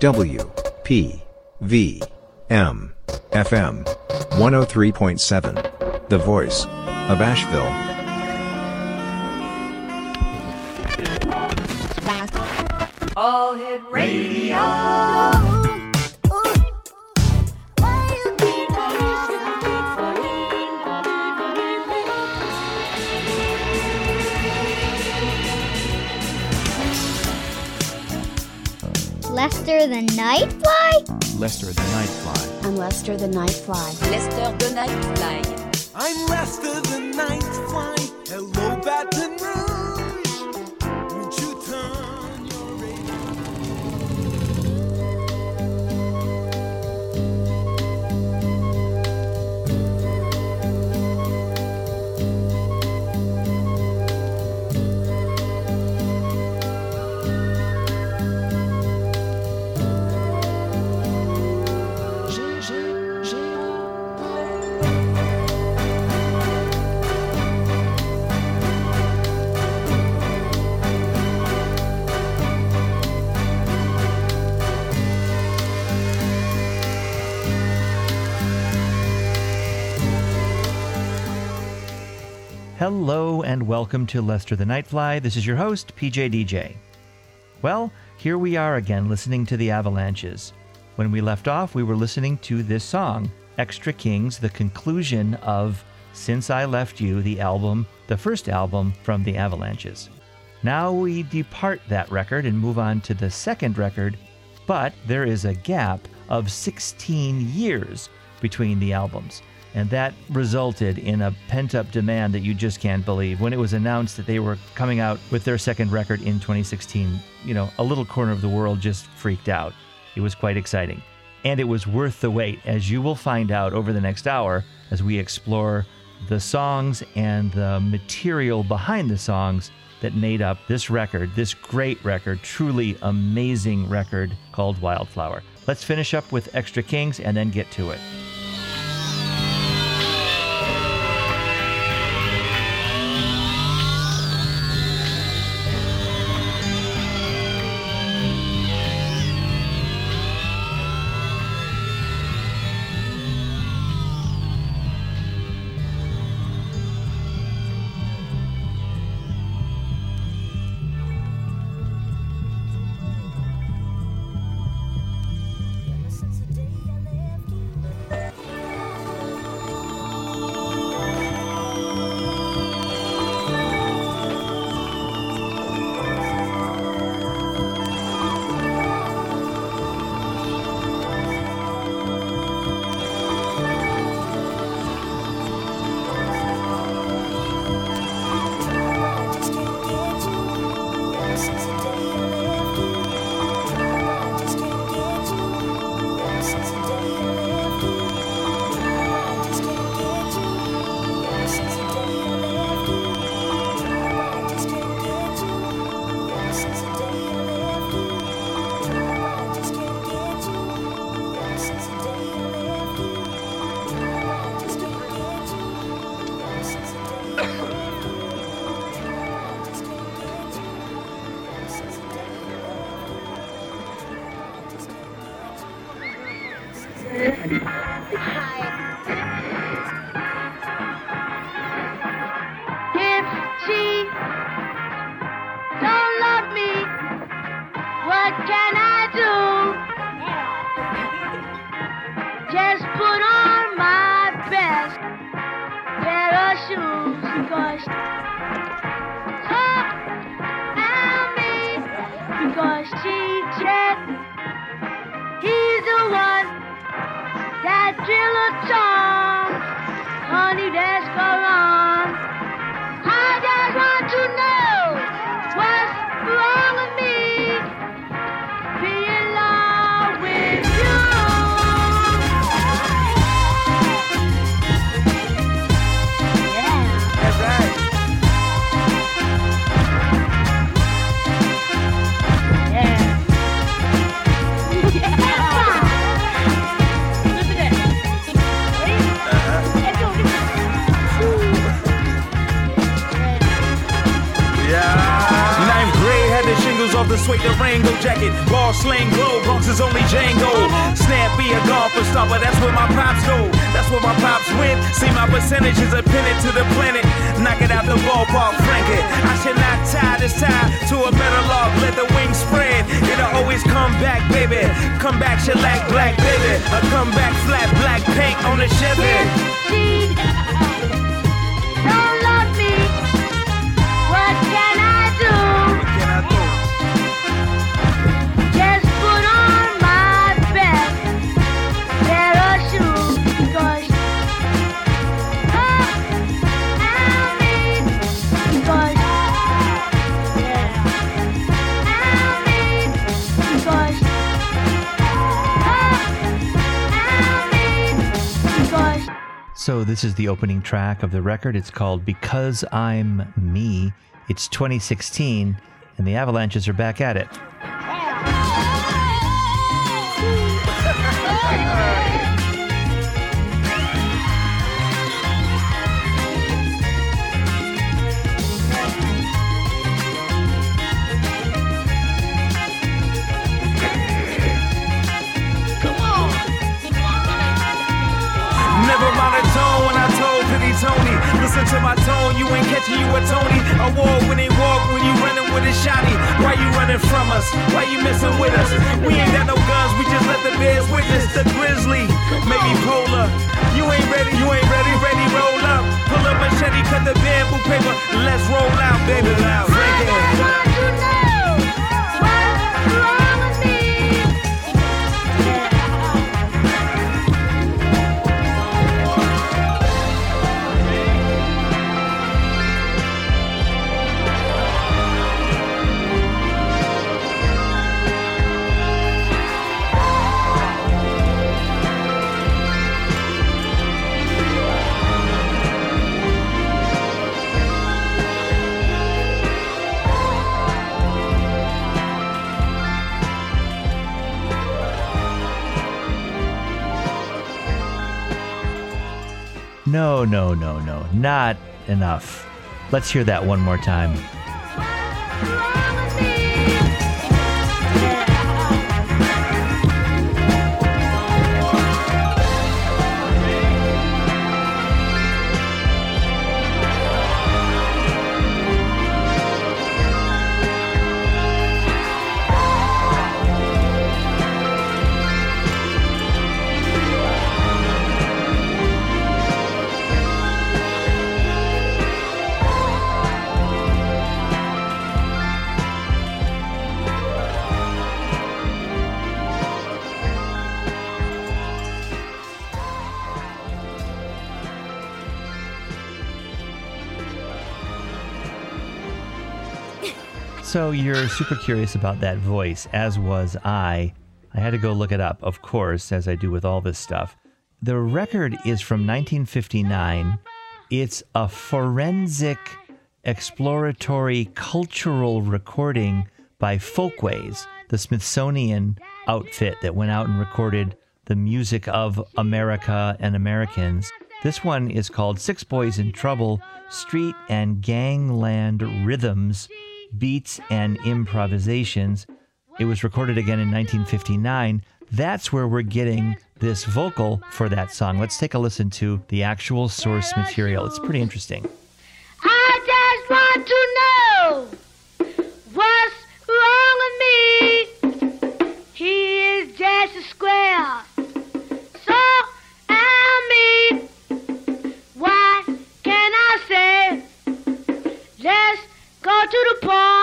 W P V M FM 103.7. The voice of Asheville. All Hit Radio. The Nightfly? Lester the Nightfly. I'm Lester the Nightfly. Lester the Nightfly. I'm Lester the Nightfly. Hello and welcome to Lester the Nightfly. This is your host, PJ DJ. Well, here we are again listening to the Avalanches. When we left off, we were listening to this song, Extra Kings, the conclusion of Since I Left You, the album, the first album from the Avalanches. Now we depart that record and move on to the second record, but there is a gap of 16 years between the albums. And that resulted in a pent up demand that you just can't believe. When it was announced that they were coming out with their second record in 2016, you know, a little corner of the world just freaked out. It was quite exciting. And it was worth the wait, as you will find out over the next hour as we explore the songs and the material behind the songs that made up this record, this great record, truly amazing record called Wildflower. Let's finish up with Extra Kings and then get to it. If suede Durango jacket, ball sling glow, Bronx is only Django. Snappy a golfer stopper, that's where my pops go. That's where my pops went. See my percentages are pinned to the planet. Knock it out the ballpark, frank it. I should not tie this tie to a better log. Let the wings spread. It'll always come back, baby. Come back, shellac, black, baby. A come back, flat, black paint on the Chevy. This is the opening track of the record. It's called Because I'm Me. It's 2016, and the Avalanches are back at it. Listen to my tone, you ain't catching you a Tony. Award winning walk when you running with a shotty. Why you running from us? Why you messing with us? We ain't got no guns, we just let the bears witness the grizzly. Maybe polar. You ain't ready, you ain't ready, ready, roll up. Pull up machete, cut the bamboo paper. Let's roll out, baby. Frank I No, no, no, no, not enough. Let's hear that one more time. So you're super curious about that voice, as was I. I had to go look it up, of course, as I do with all this stuff. The record is from 1959. It's a forensic, exploratory, cultural recording by Folkways, the Smithsonian outfit that went out and recorded the music of America and Americans. This one is called Six Boys in Trouble Street and Gangland Rhythms, Beats and Improvisations. It was recorded again in 1959. That's where we're getting this vocal for that song. Let's take a listen to the actual source material. It's pretty interesting. I just want to know go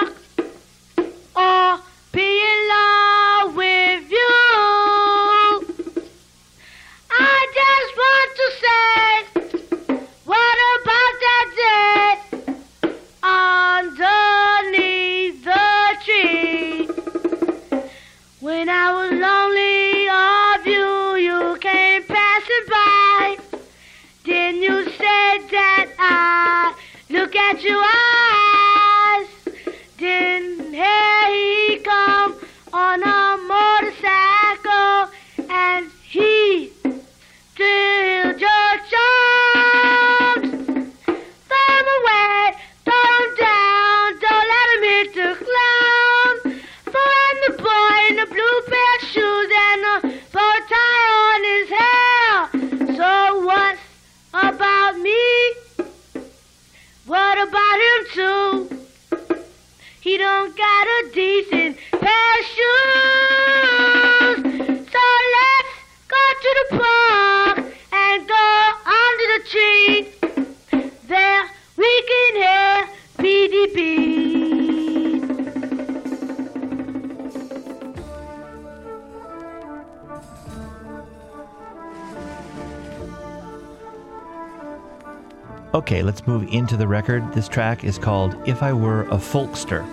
Okay, let's move into the record. This track is called If I Were a Folkster.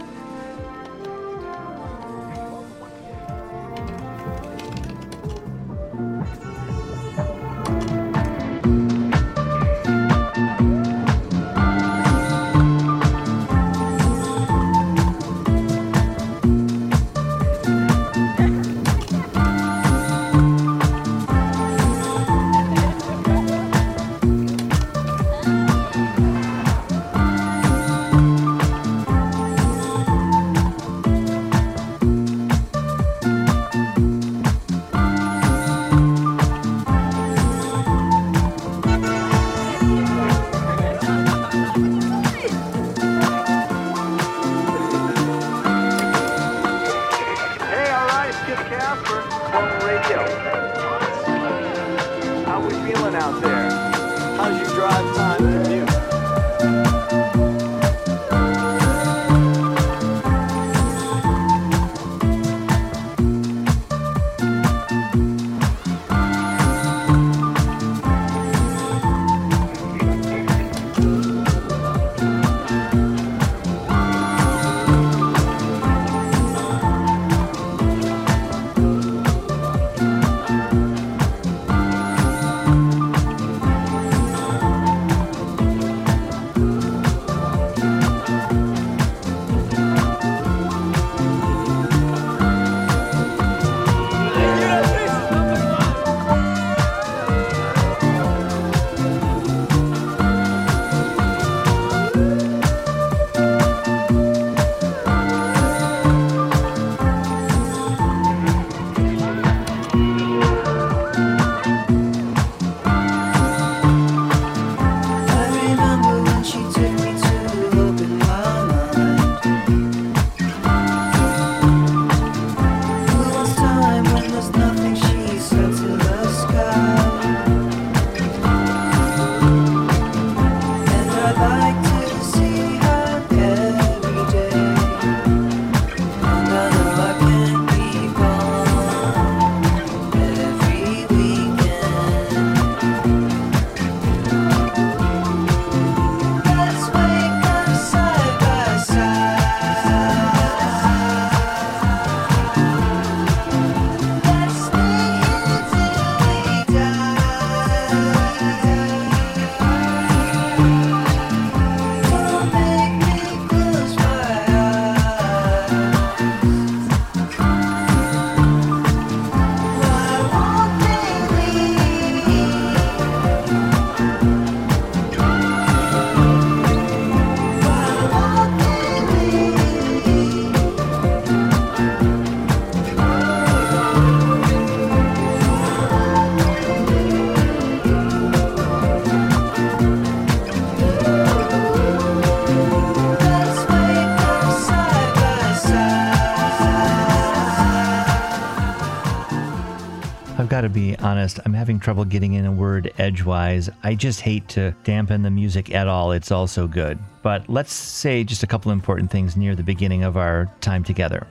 Honest, I'm having trouble getting in a word edgewise. I just hate to dampen the music at all. It's all so good. But let's say just a couple important things near the beginning of our time together.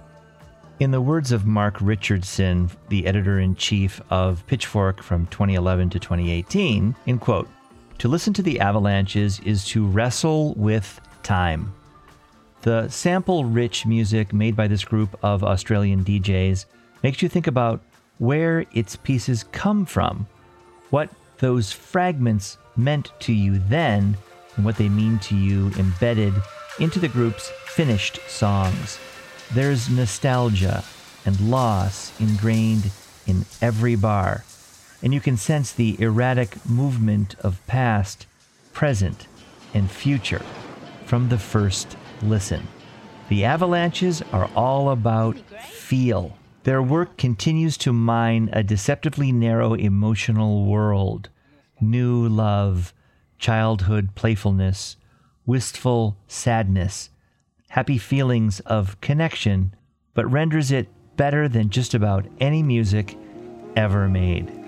In the words of Mark Richardson, the editor in chief of Pitchfork from 2011 to 2018, in quote, to listen to the avalanches is to wrestle with time. The sample rich music made by this group of Australian DJs makes you think about where its pieces come from, what those fragments meant to you then, and what they mean to you embedded into the group's finished songs. There's nostalgia and loss ingrained in every bar, and you can sense the erratic movement of past, present, and future from the first listen. The avalanches are all about feel. Their work continues to mine a deceptively narrow emotional world new love, childhood playfulness, wistful sadness, happy feelings of connection, but renders it better than just about any music ever made.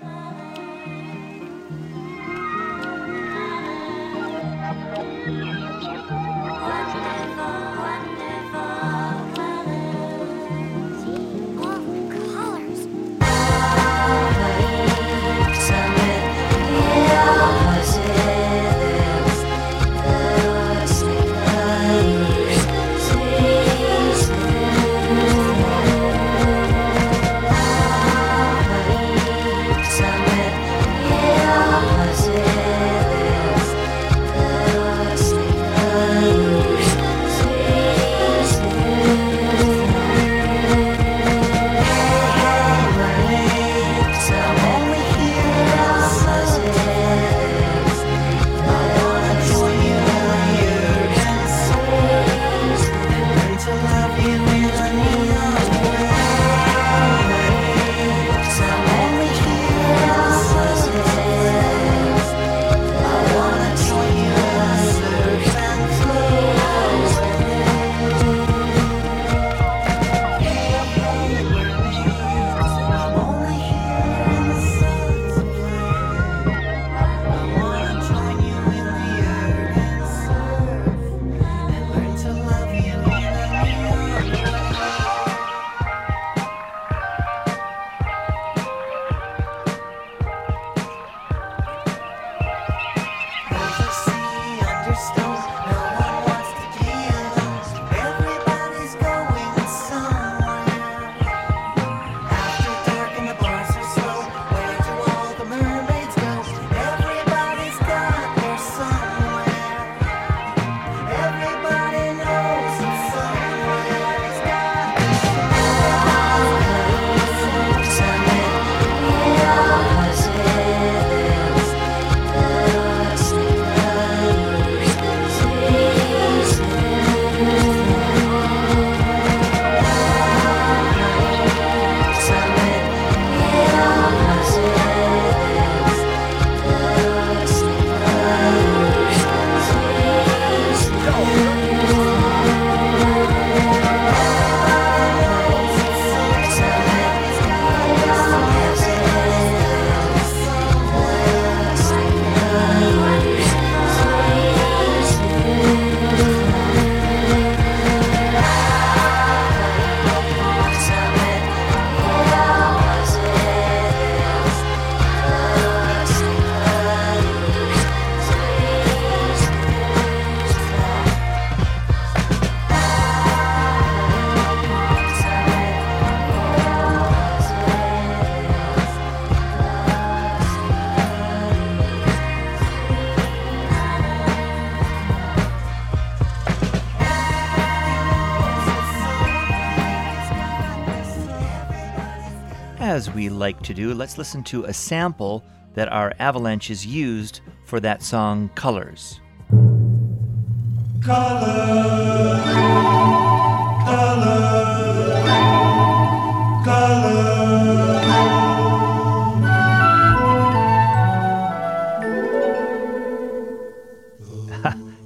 Like to do, let's listen to a sample that our avalanches used for that song Colors.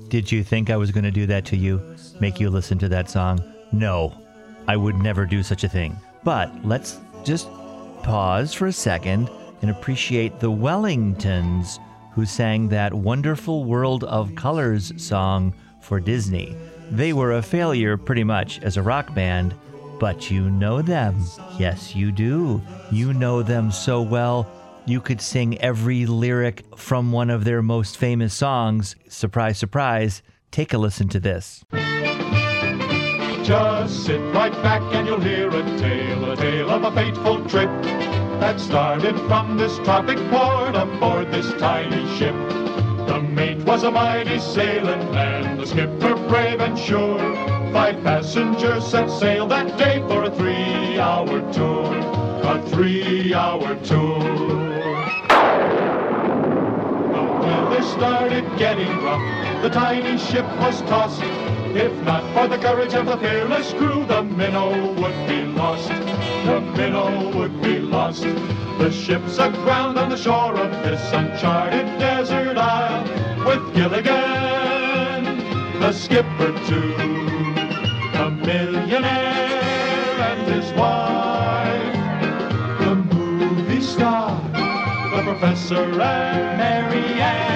Did you think I was going to do that to you? Make you listen to that song? No, I would never do such a thing. But let's just pause for a second and appreciate the Wellingtons who sang that wonderful World of Colors song for Disney. They were a failure pretty much as a rock band, but you know them. Yes, you do. You know them so well. You could sing every lyric from one of their most famous songs. Surprise, surprise. Take a listen to this. Just sit right back and you'll hear a tale, a tale of a fateful trip that started from this tropic port aboard this tiny ship. The mate was a mighty sailing man, the skipper brave and sure. Five passengers set sail that day for a three-hour tour, a three-hour tour. The weather started getting rough. The tiny ship was tossed. If not for the courage of the fearless crew, the minnow would be lost. The minnow would be lost. The ship's aground on the shore of this uncharted desert isle with Gilligan, the skipper too, a millionaire and his wife, the movie star, the professor and Mary Ann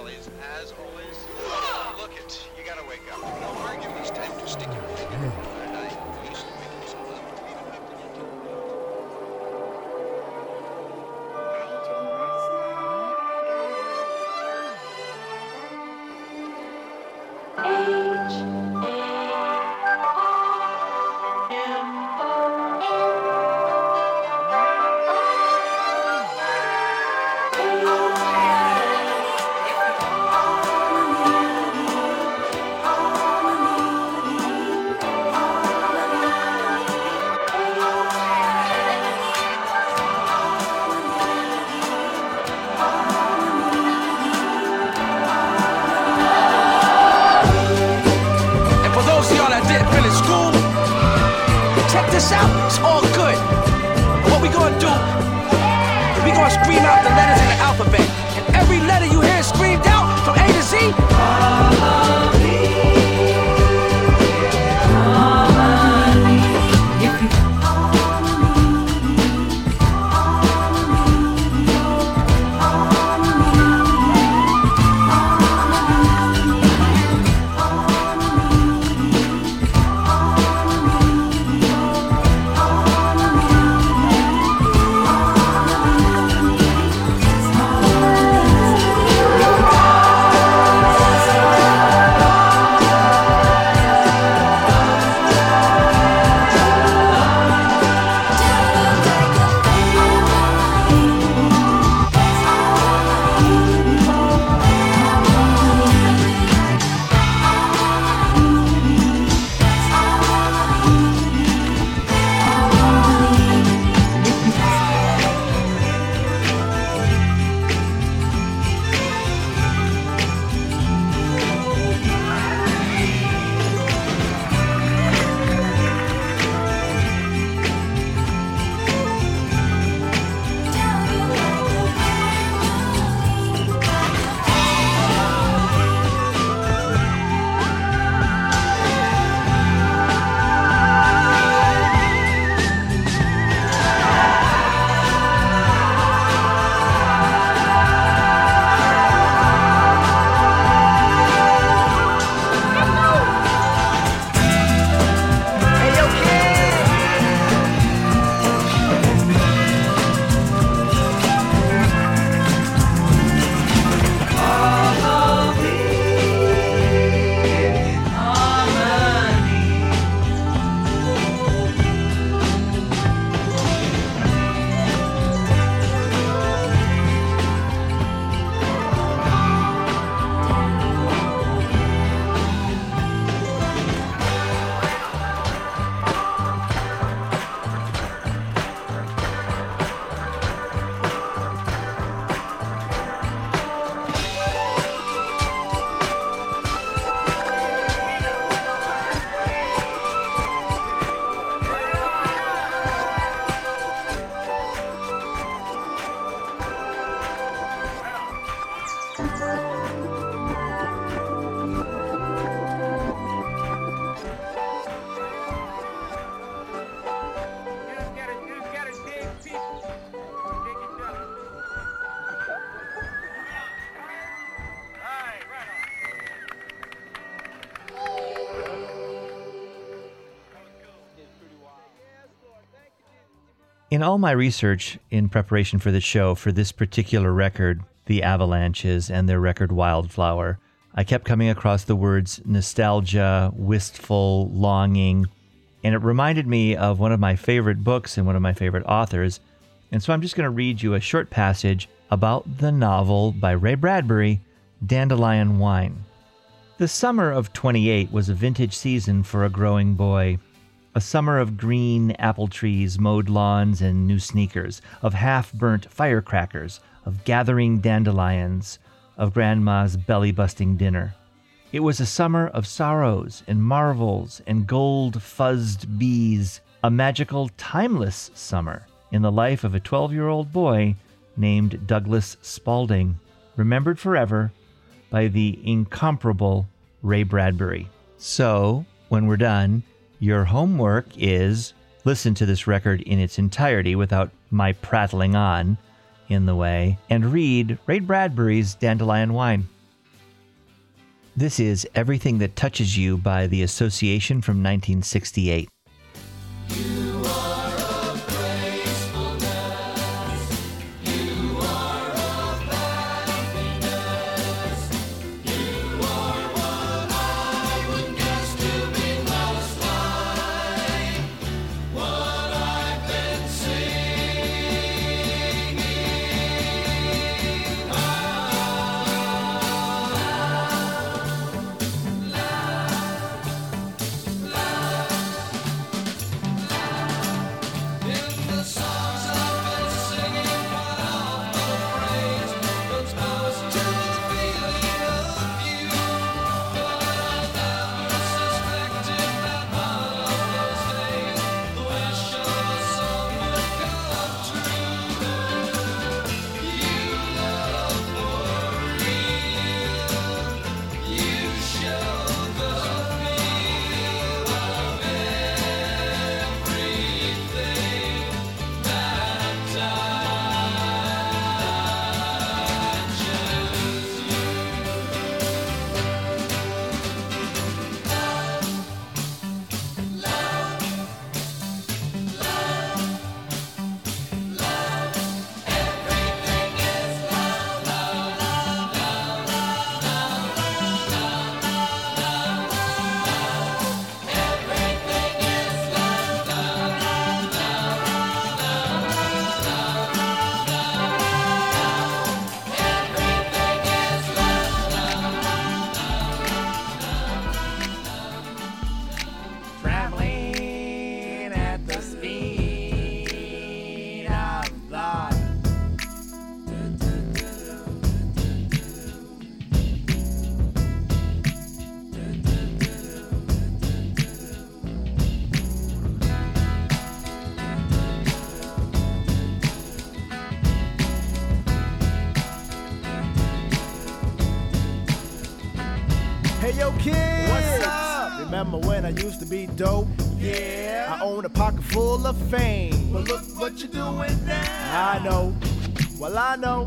As always, In all my research in preparation for the show for this particular record, The Avalanches and their record Wildflower, I kept coming across the words nostalgia, wistful, longing, and it reminded me of one of my favorite books and one of my favorite authors. And so I'm just going to read you a short passage about the novel by Ray Bradbury, Dandelion Wine. The summer of 28 was a vintage season for a growing boy. A summer of green apple trees, mowed lawns, and new sneakers, of half burnt firecrackers, of gathering dandelions, of Grandma's belly busting dinner. It was a summer of sorrows and marvels and gold fuzzed bees, a magical, timeless summer in the life of a 12 year old boy named Douglas Spaulding, remembered forever by the incomparable Ray Bradbury. So, when we're done, your homework is listen to this record in its entirety without my prattling on in the way and read Ray Bradbury's Dandelion Wine. This is Everything That Touches You by the Association from 1968. Traveling Remember when I used to be dope? Yeah. I own a pocket full of fame. But look what you're doing now. I know. Well, I know.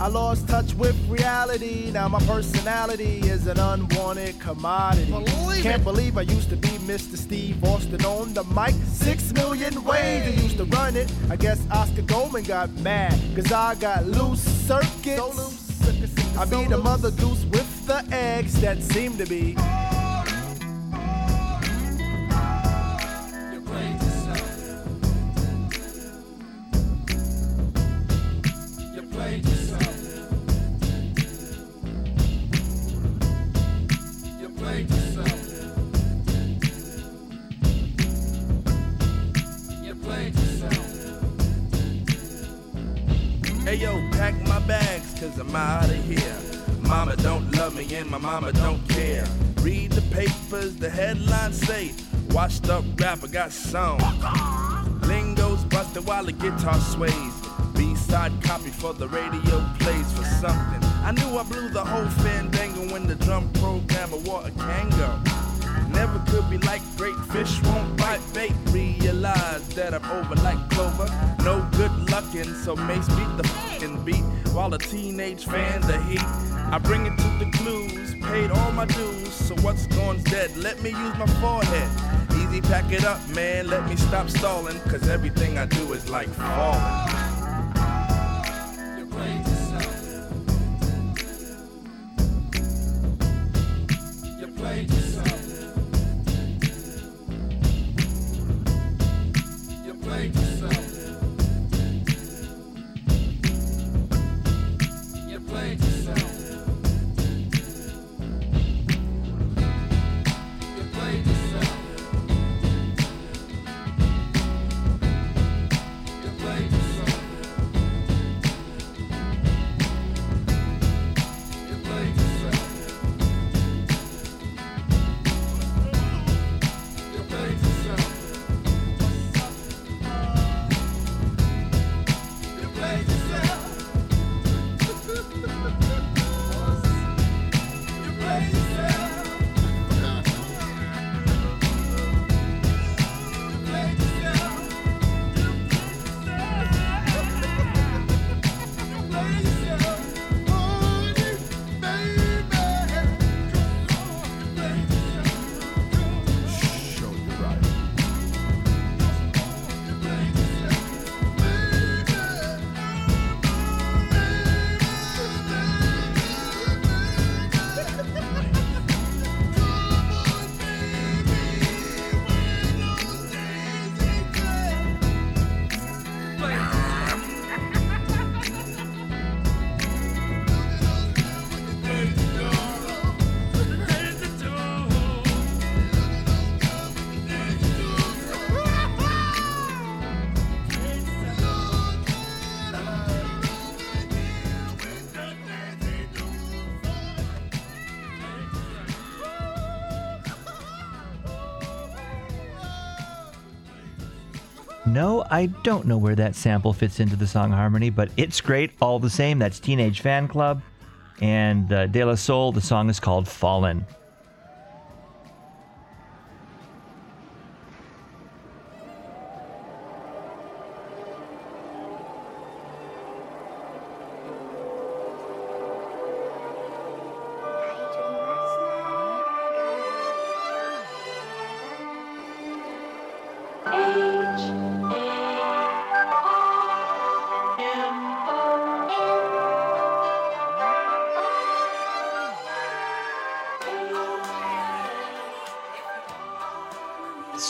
I lost touch with reality. Now my personality is an unwanted commodity. Believe Can't it. believe I used to be Mr. Steve Austin on the mic. Six million ways I used to run it. I guess Oscar Goldman got mad. Cause I got loose circuits. I be the mother goose with the eggs that seem to be. Bags, out of here. Mama don't love me and my mama don't care. Read the papers, the headlines say, washed up rapper got song. Lingo's busted while the guitar sways. B-side side copy for the radio plays for something. I knew I blew the whole fandango when the drum programmer wore a Kangol. Never could be like great fish won't bite bait. Realize that I'm over like Clover. No good luckin', so Mace beat the fucking beat while the teenage fan the heat. I bring it to the clues, paid all my dues, so what's gone's dead? Let me use my forehead. Easy, pack it up, man. Let me stop stalling, cause everything I do is like falling. No, I don't know where that sample fits into the song harmony, but it's great all the same. That's Teenage Fanclub. And uh, De La Soul, the song is called Fallin'.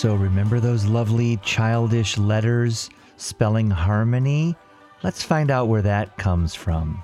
So remember those lovely childish letters spelling harmony? Let's find out where that comes from.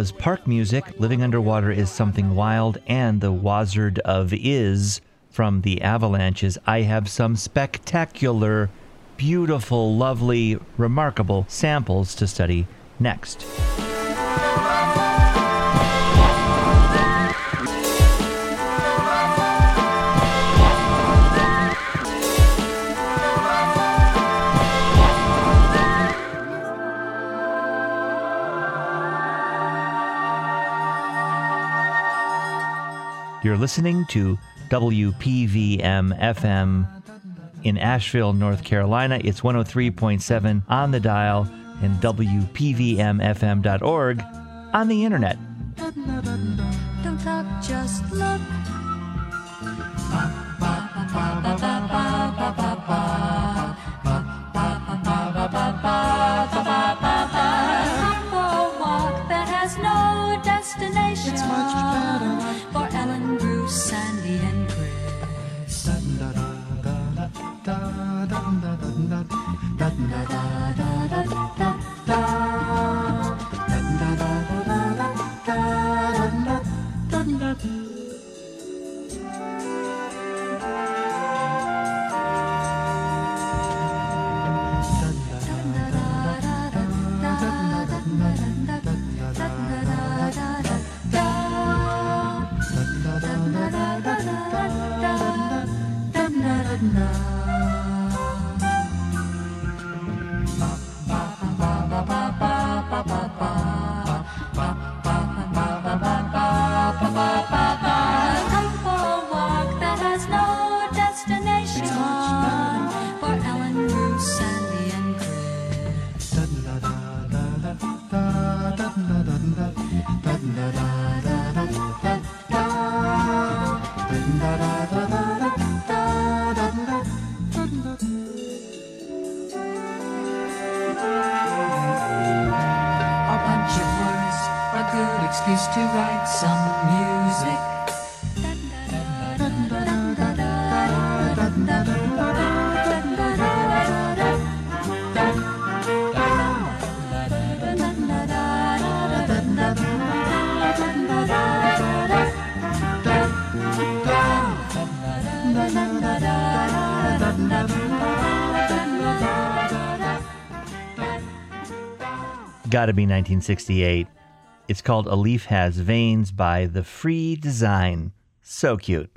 Was Park Music. Living Underwater is Something Wild, and The Wozard of Iz from the Avalanches. I have some spectacular, beautiful, lovely, remarkable samples to study next. You're listening to WPVM FM in Asheville, North Carolina. It's 103.7 on the dial and WPVMFM.org on the internet. Don't talk, just look. Come da da da da da Gotta be 1968. It's called A Leaf Has Veins by The Free Design. So cute.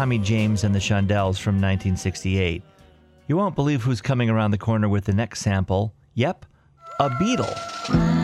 Tommy James and the Shondells from 1968. You won't believe who's coming around the corner with the next sample. Yep, a Beatle.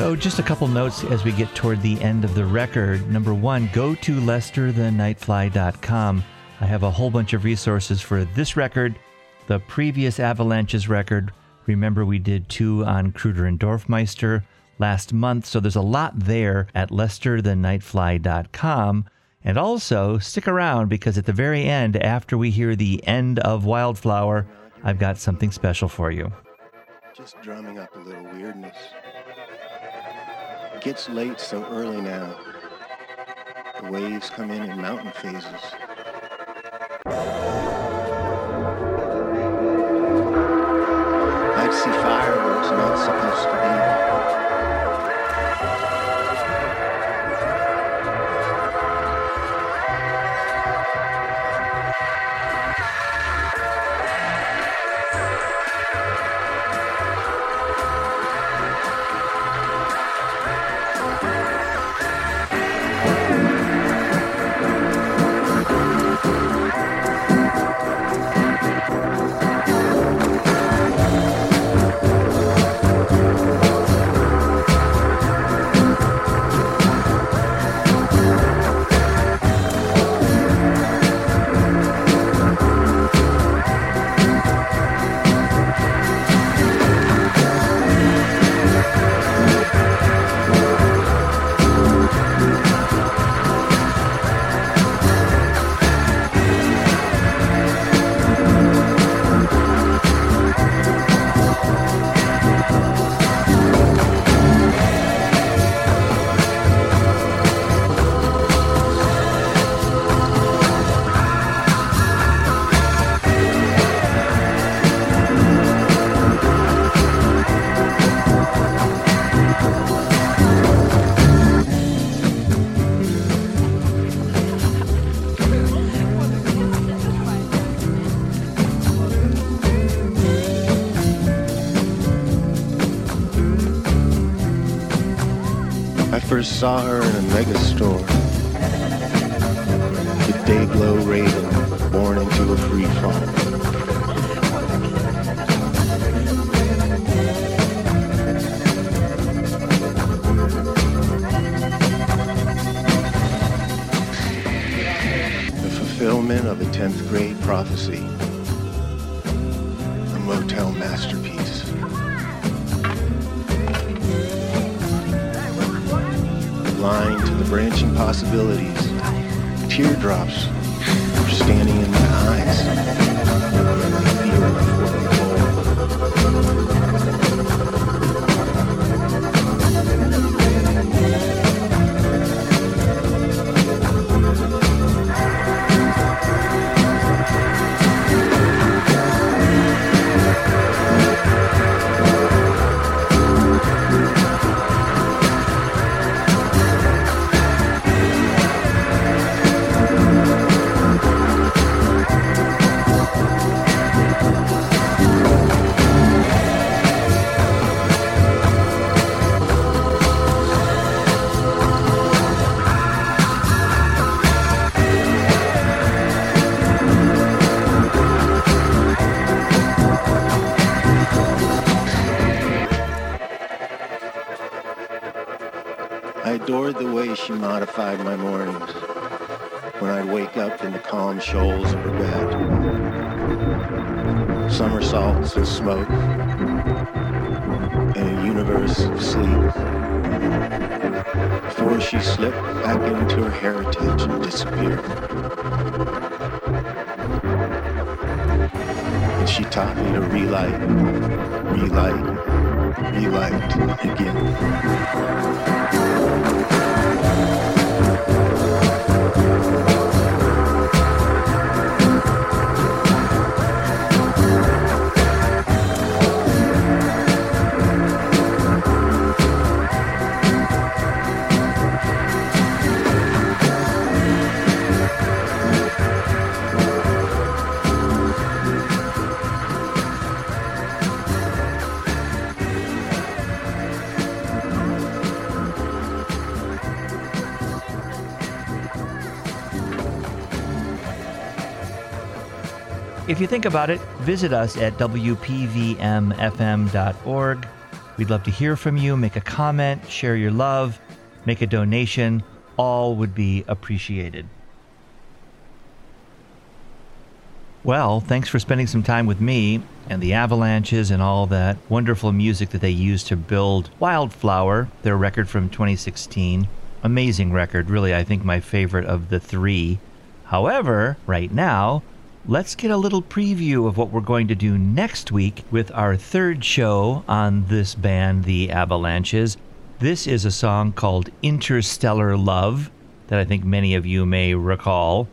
So, just a couple notes as we get toward the end of the record. Number one, go to lesterthenightfly.com. I have a whole bunch of resources for this record, the previous Avalanches record. Remember, we did two on Kruder and Dorfmeister last month, so there's a lot there at lesterthenightfly.com. And also, stick around because at the very end, after we hear the end of Wildflower, I've got something special for you. Just drumming up a little weirdness. It gets late so early now. The waves come in in mountain phases. I'd see fire where it's not supposed to first saw her in a mega store. The Dayglow Raven, born into a free fall. The fulfillment of a 10th grade prophecy. A motel masterpiece. Branching possibilities. Teardrops were standing in my eyes. Somersaults and smoke in a universe of sleep. Before she slipped back into her heritage and disappeared. And she taught me to relight, relight, relight again. If you think about it, visit us at WPVMFM.org. We'd love to hear from you. Make a comment, share your love, make a donation. All would be appreciated. Well, thanks for spending some time with me and the Avalanches and all that wonderful music that they used to build Wildflower, their record from 2016. Amazing record, really, I think my favorite of the three. However, right now, let's get a little preview of what we're going to do next week with our third show on this band, the Avalanches. This is a song called Interstellar Love that I think many of you may recall.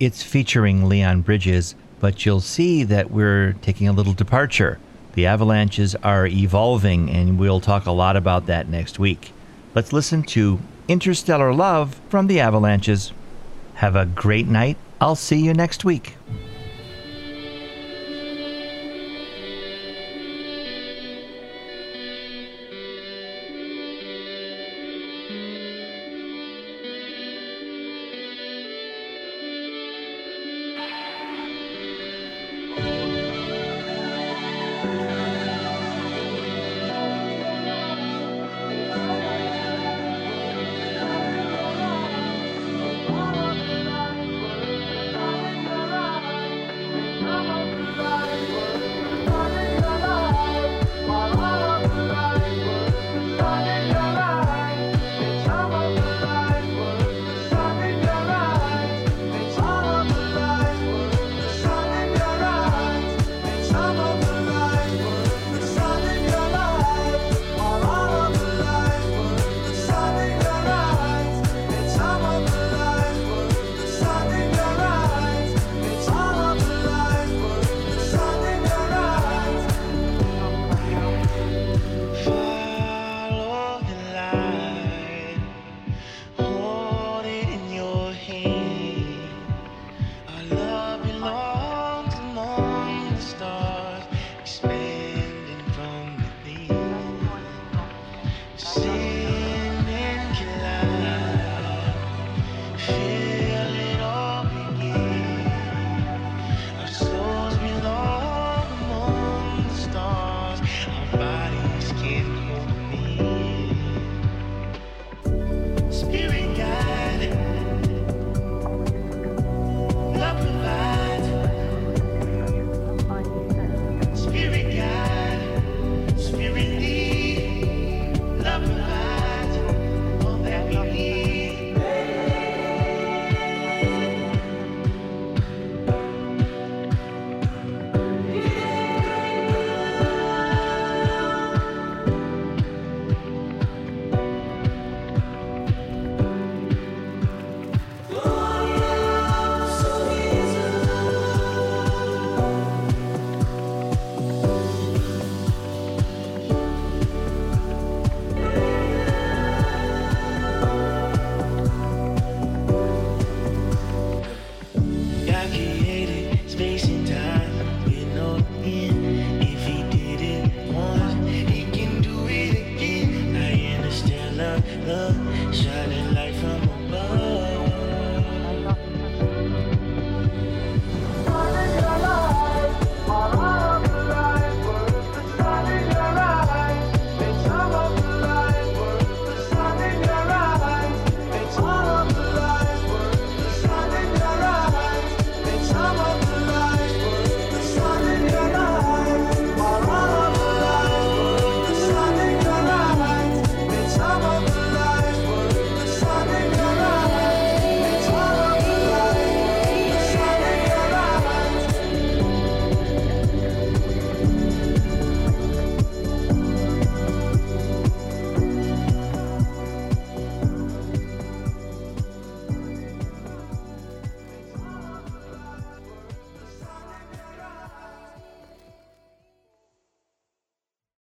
It's featuring Leon Bridges, but you'll see that we're taking a little departure. The Avalanches are evolving, and we'll talk a lot about that next week. Let's listen to Interstellar Love from the Avalanches. Have a great night. I'll see you next week.